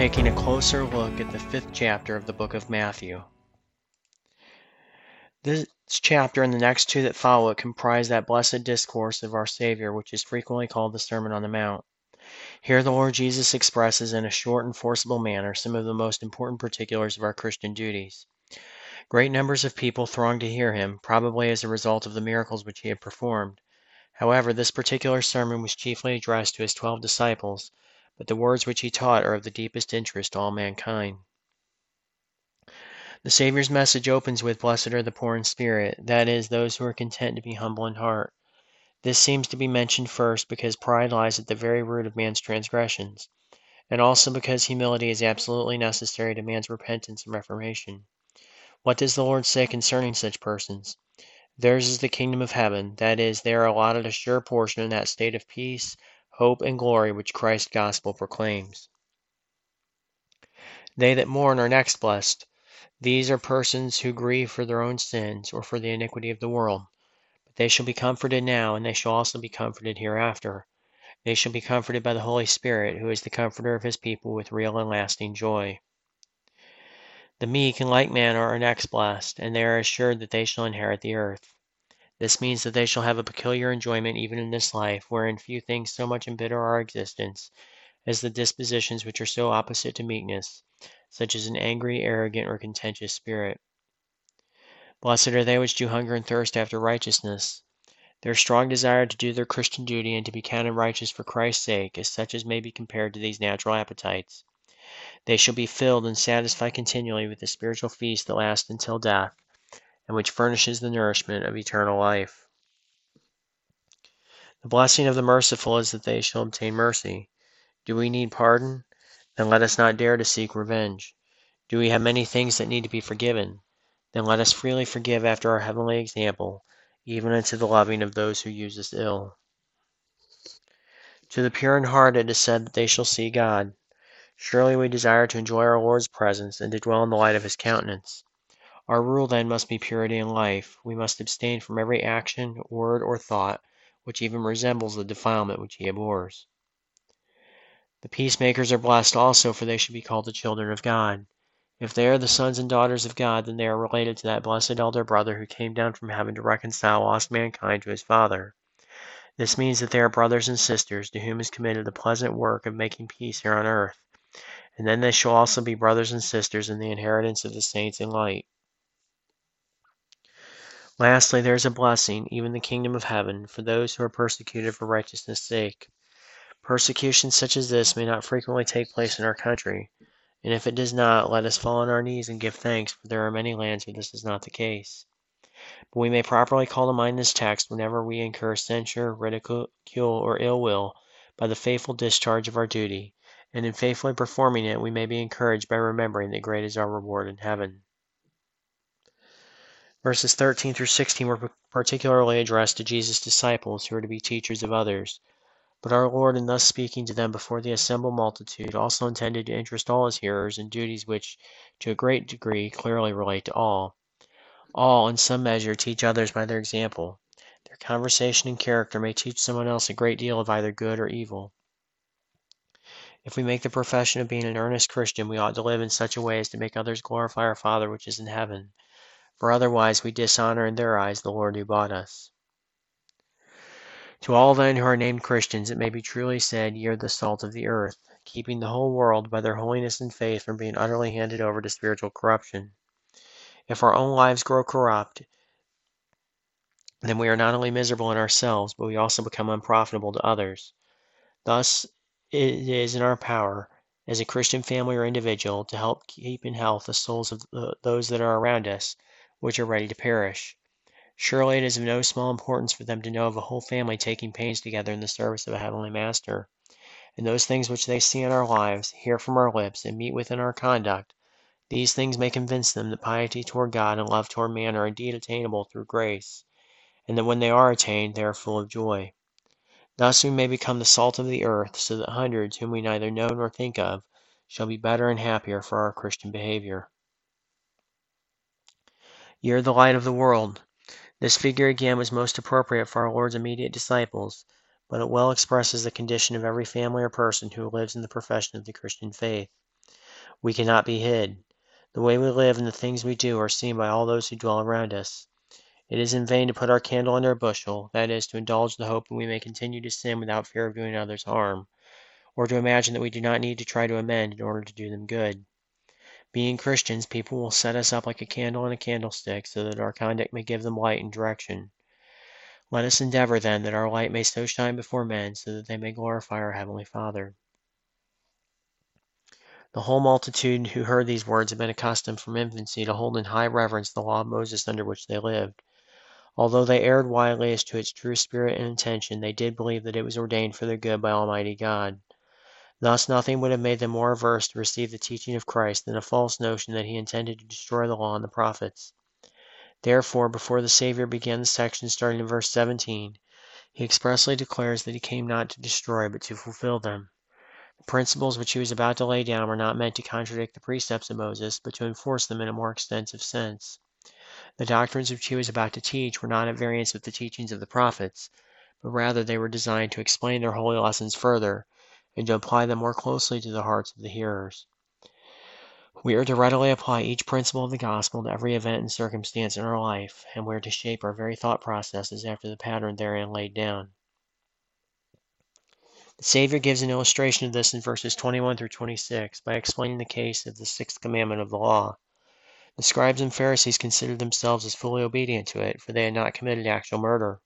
Taking a closer look at the fifth chapter of the book of Matthew. This chapter and the next two that follow it comprise that blessed discourse of our Savior which is frequently called the Sermon on the Mount. Here the Lord Jesus expresses in a short and forcible manner some of the most important particulars of our Christian duties. Great numbers of people thronged to hear him, probably as a result of the miracles which he had performed. However, this particular sermon was chiefly addressed to his twelve disciples but the words which he taught are of the deepest interest to all mankind. The Saviour's message opens with Blessed are the poor in spirit, that is, those who are content to be humble in heart. This seems to be mentioned first because pride lies at the very root of man's transgressions, and also because humility is absolutely necessary to man's repentance and reformation. What does the Lord say concerning such persons? Theirs is the kingdom of heaven, that is, they are allotted a sure portion in that state of peace, hope, and glory which Christ's gospel proclaims. They that mourn are next blessed. These are persons who grieve for their own sins or for the iniquity of the world. But they shall be comforted now, and they shall also be comforted hereafter. They shall be comforted by the Holy Spirit, who is the comforter of his people with real and lasting joy. The meek in like manner are next blessed, and they are assured that they shall inherit the earth. This means that they shall have a peculiar enjoyment even in this life, wherein few things so much embitter our existence as the dispositions which are so opposite to meekness, such as an angry, arrogant, or contentious spirit. Blessed are they which do hunger and thirst after righteousness. Their strong desire to do their Christian duty and to be counted righteous for Christ's sake is such as may be compared to these natural appetites. They shall be filled and satisfied continually with the spiritual feast that lasts until death, and which furnishes the nourishment of eternal life. The blessing of the merciful is that they shall obtain mercy. Do we need pardon? Then let us not dare to seek revenge. Do we have many things that need to be forgiven? Then let us freely forgive after our heavenly example, even unto the loving of those who use us ill. To the pure in heart it is said that they shall see God. Surely we desire to enjoy our Lord's presence and to dwell in the light of his countenance. Our rule then must be purity in life. We must abstain from every action, word, or thought which even resembles the defilement which he abhors. The peacemakers are blessed also, for they should be called the children of God. If they are the sons and daughters of God, then they are related to that blessed elder brother who came down from heaven to reconcile lost mankind to his Father. This means that they are brothers and sisters to whom is committed the pleasant work of making peace here on earth, and then they shall also be brothers and sisters in the inheritance of the saints in light. Lastly, there is a blessing, even the kingdom of heaven, for those who are persecuted for righteousness' sake. Persecution such as this may not frequently take place in our country, and if it does not, let us fall on our knees and give thanks, for there are many lands where this is not the case. But we may properly call to mind this text whenever we incur censure, ridicule, or ill will by the faithful discharge of our duty, and in faithfully performing it we may be encouraged by remembering that great is our reward in heaven. Verses 13 through 16 were particularly addressed to Jesus' disciples who were to be teachers of others. But our Lord, in thus speaking to them before the assembled multitude, also intended to interest all his hearers in duties which, to a great degree, clearly relate to all. All, in some measure, teach others by their example. Their conversation and character may teach someone else a great deal of either good or evil. If we make the profession of being an earnest Christian, we ought to live in such a way as to make others glorify our Father which is in heaven for otherwise we dishonor in their eyes the Lord who bought us. To all then who are named Christians, it may be truly said, Ye are the salt of the earth, keeping the whole world by their holiness and faith from being utterly handed over to spiritual corruption. If our own lives grow corrupt, then we are not only miserable in ourselves, but we also become unprofitable to others. Thus it is in our power, as a Christian family or individual, to help keep in health the souls of those that are around us which are ready to perish. Surely it is of no small importance for them to know of a whole family taking pains together in the service of a heavenly Master. And those things which they see in our lives, hear from our lips, and meet with in our conduct, these things may convince them that piety toward God and love toward man are indeed attainable through grace, and that when they are attained they are full of joy. Thus we may become the salt of the earth, so that hundreds whom we neither know nor think of shall be better and happier for our Christian behavior. Ye are the light of the world. This figure again was most appropriate for our Lord's immediate disciples, but it well expresses the condition of every family or person who lives in the profession of the Christian faith. We cannot be hid. The way we live and the things we do are seen by all those who dwell around us. It is in vain to put our candle under a bushel, that is, to indulge the hope that we may continue to sin without fear of doing others harm, or to imagine that we do not need to try to amend in order to do them good. Being Christians, people will set us up like a candle in a candlestick, so that our conduct may give them light and direction. Let us endeavor, then, that our light may so shine before men, so that they may glorify our Heavenly Father. The whole multitude who heard these words had been accustomed from infancy to hold in high reverence the law of Moses under which they lived. Although they erred widely as to its true spirit and intention, they did believe that it was ordained for their good by Almighty God. Thus nothing would have made them more averse to receive the teaching of Christ than a false notion that he intended to destroy the law and the prophets. Therefore, before the Savior began the section starting in verse 17, he expressly declares that he came not to destroy but to fulfill them. The principles which he was about to lay down were not meant to contradict the precepts of Moses, but to enforce them in a more extensive sense. The doctrines which he was about to teach were not at variance with the teachings of the prophets, but rather they were designed to explain their holy lessons further and to apply them more closely to the hearts of the hearers. We are to readily apply each principle of the gospel to every event and circumstance in our life, and we are to shape our very thought processes after the pattern therein laid down. The Savior gives an illustration of this in verses 21 through 26 by explaining the case of the sixth commandment of the law. The scribes and Pharisees considered themselves as fully obedient to it, for they had not committed actual murder.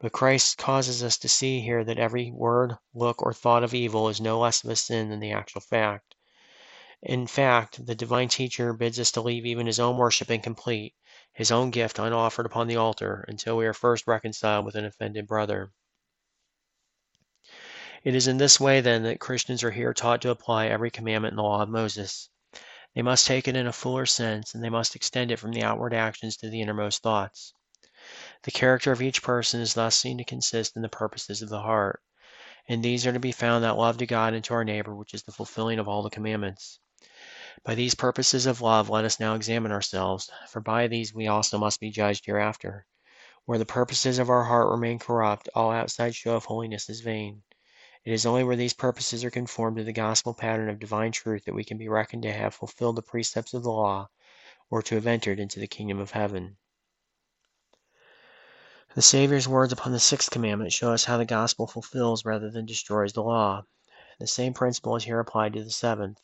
But Christ causes us to see here that every word, look, or thought of evil is no less of a sin than the actual fact. In fact, the divine teacher bids us to leave even his own worship incomplete, his own gift unoffered upon the altar, until we are first reconciled with an offended brother. It is in this way, then, that Christians are here taught to apply every commandment in the law of Moses. They must take it in a fuller sense, and they must extend it from the outward actions to the innermost thoughts. The character of each person is thus seen to consist in the purposes of the heart. In these are to be found that love to God and to our neighbor which is the fulfilling of all the commandments. By these purposes of love let us now examine ourselves, for by these we also must be judged hereafter. Where the purposes of our heart remain corrupt, all outside show of holiness is vain. It is only where these purposes are conformed to the gospel pattern of divine truth that we can be reckoned to have fulfilled the precepts of the law, or to have entered into the kingdom of heaven. The Saviour's words upon the sixth commandment show us how the gospel fulfills rather than destroys the law. The same principle is here applied to the seventh.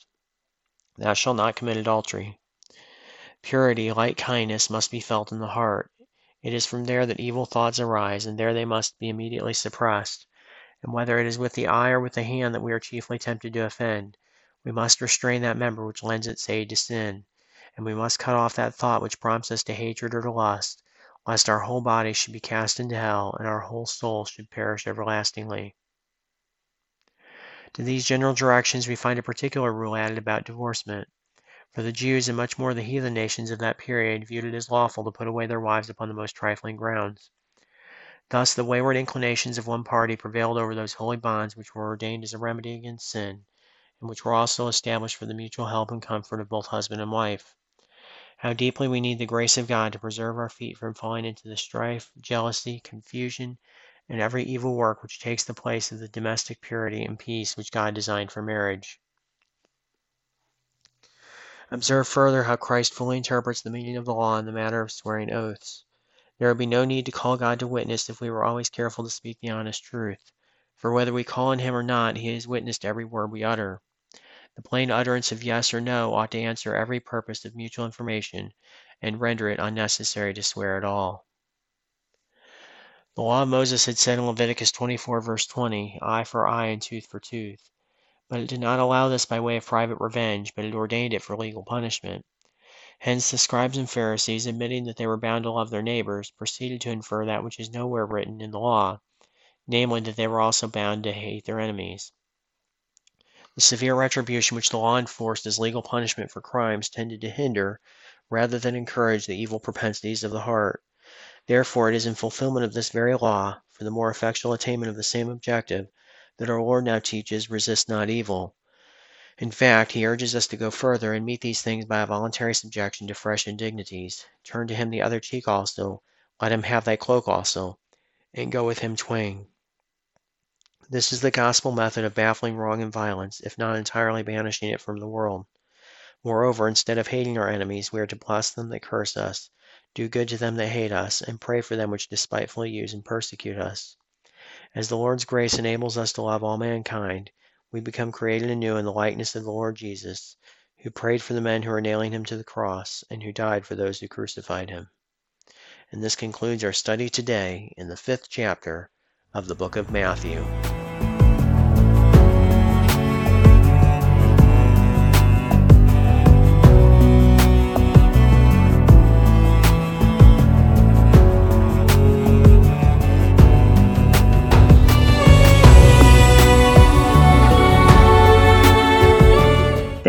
Thou shalt not commit adultery. Purity, like kindness, must be felt in the heart. It is from there that evil thoughts arise, and there they must be immediately suppressed. And whether it is with the eye or with the hand that we are chiefly tempted to offend, we must restrain that member which lends its aid to sin, and we must cut off that thought which prompts us to hatred or to lust, lest our whole body should be cast into hell and our whole soul should perish everlastingly. To these general directions we find a particular rule added about divorcement. For the Jews and much more the heathen nations of that period viewed it as lawful to put away their wives upon the most trifling grounds. Thus the wayward inclinations of one party prevailed over those holy bonds which were ordained as a remedy against sin, and which were also established for the mutual help and comfort of both husband and wife. How deeply we need the grace of God to preserve our feet from falling into the strife, jealousy, confusion, and every evil work which takes the place of the domestic purity and peace which God designed for marriage. Observe further how Christ fully interprets the meaning of the law in the matter of swearing oaths. There would be no need to call God to witness if we were always careful to speak the honest truth, for whether we call on him or not, he is witness to every word we utter. The plain utterance of yes or no ought to answer every purpose of mutual information and render it unnecessary to swear at all. The law of Moses had said in Leviticus 24, verse 20, eye for eye and tooth for tooth. But it did not allow this by way of private revenge, but it ordained it for legal punishment. Hence the scribes and Pharisees, admitting that they were bound to love their neighbors, proceeded to infer that which is nowhere written in the law, namely that they were also bound to hate their enemies. The severe retribution which the law enforced as legal punishment for crimes tended to hinder, rather than encourage, the evil propensities of the heart. Therefore it is in fulfillment of this very law, for the more effectual attainment of the same objective, that our Lord now teaches, resist not evil. In fact, he urges us to go further and meet these things by a voluntary subjection to fresh indignities. Turn to him the other cheek also, let him have thy cloak also, and go with him twain. This is the gospel method of baffling wrong and violence, if not entirely banishing it from the world. Moreover, instead of hating our enemies, we are to bless them that curse us, do good to them that hate us, and pray for them which despitefully use and persecute us. As the Lord's grace enables us to love all mankind, we become created anew in the likeness of the Lord Jesus, who prayed for the men who were nailing him to the cross, and who died for those who crucified him. And this concludes our study today in the fifth chapter of the book of Matthew.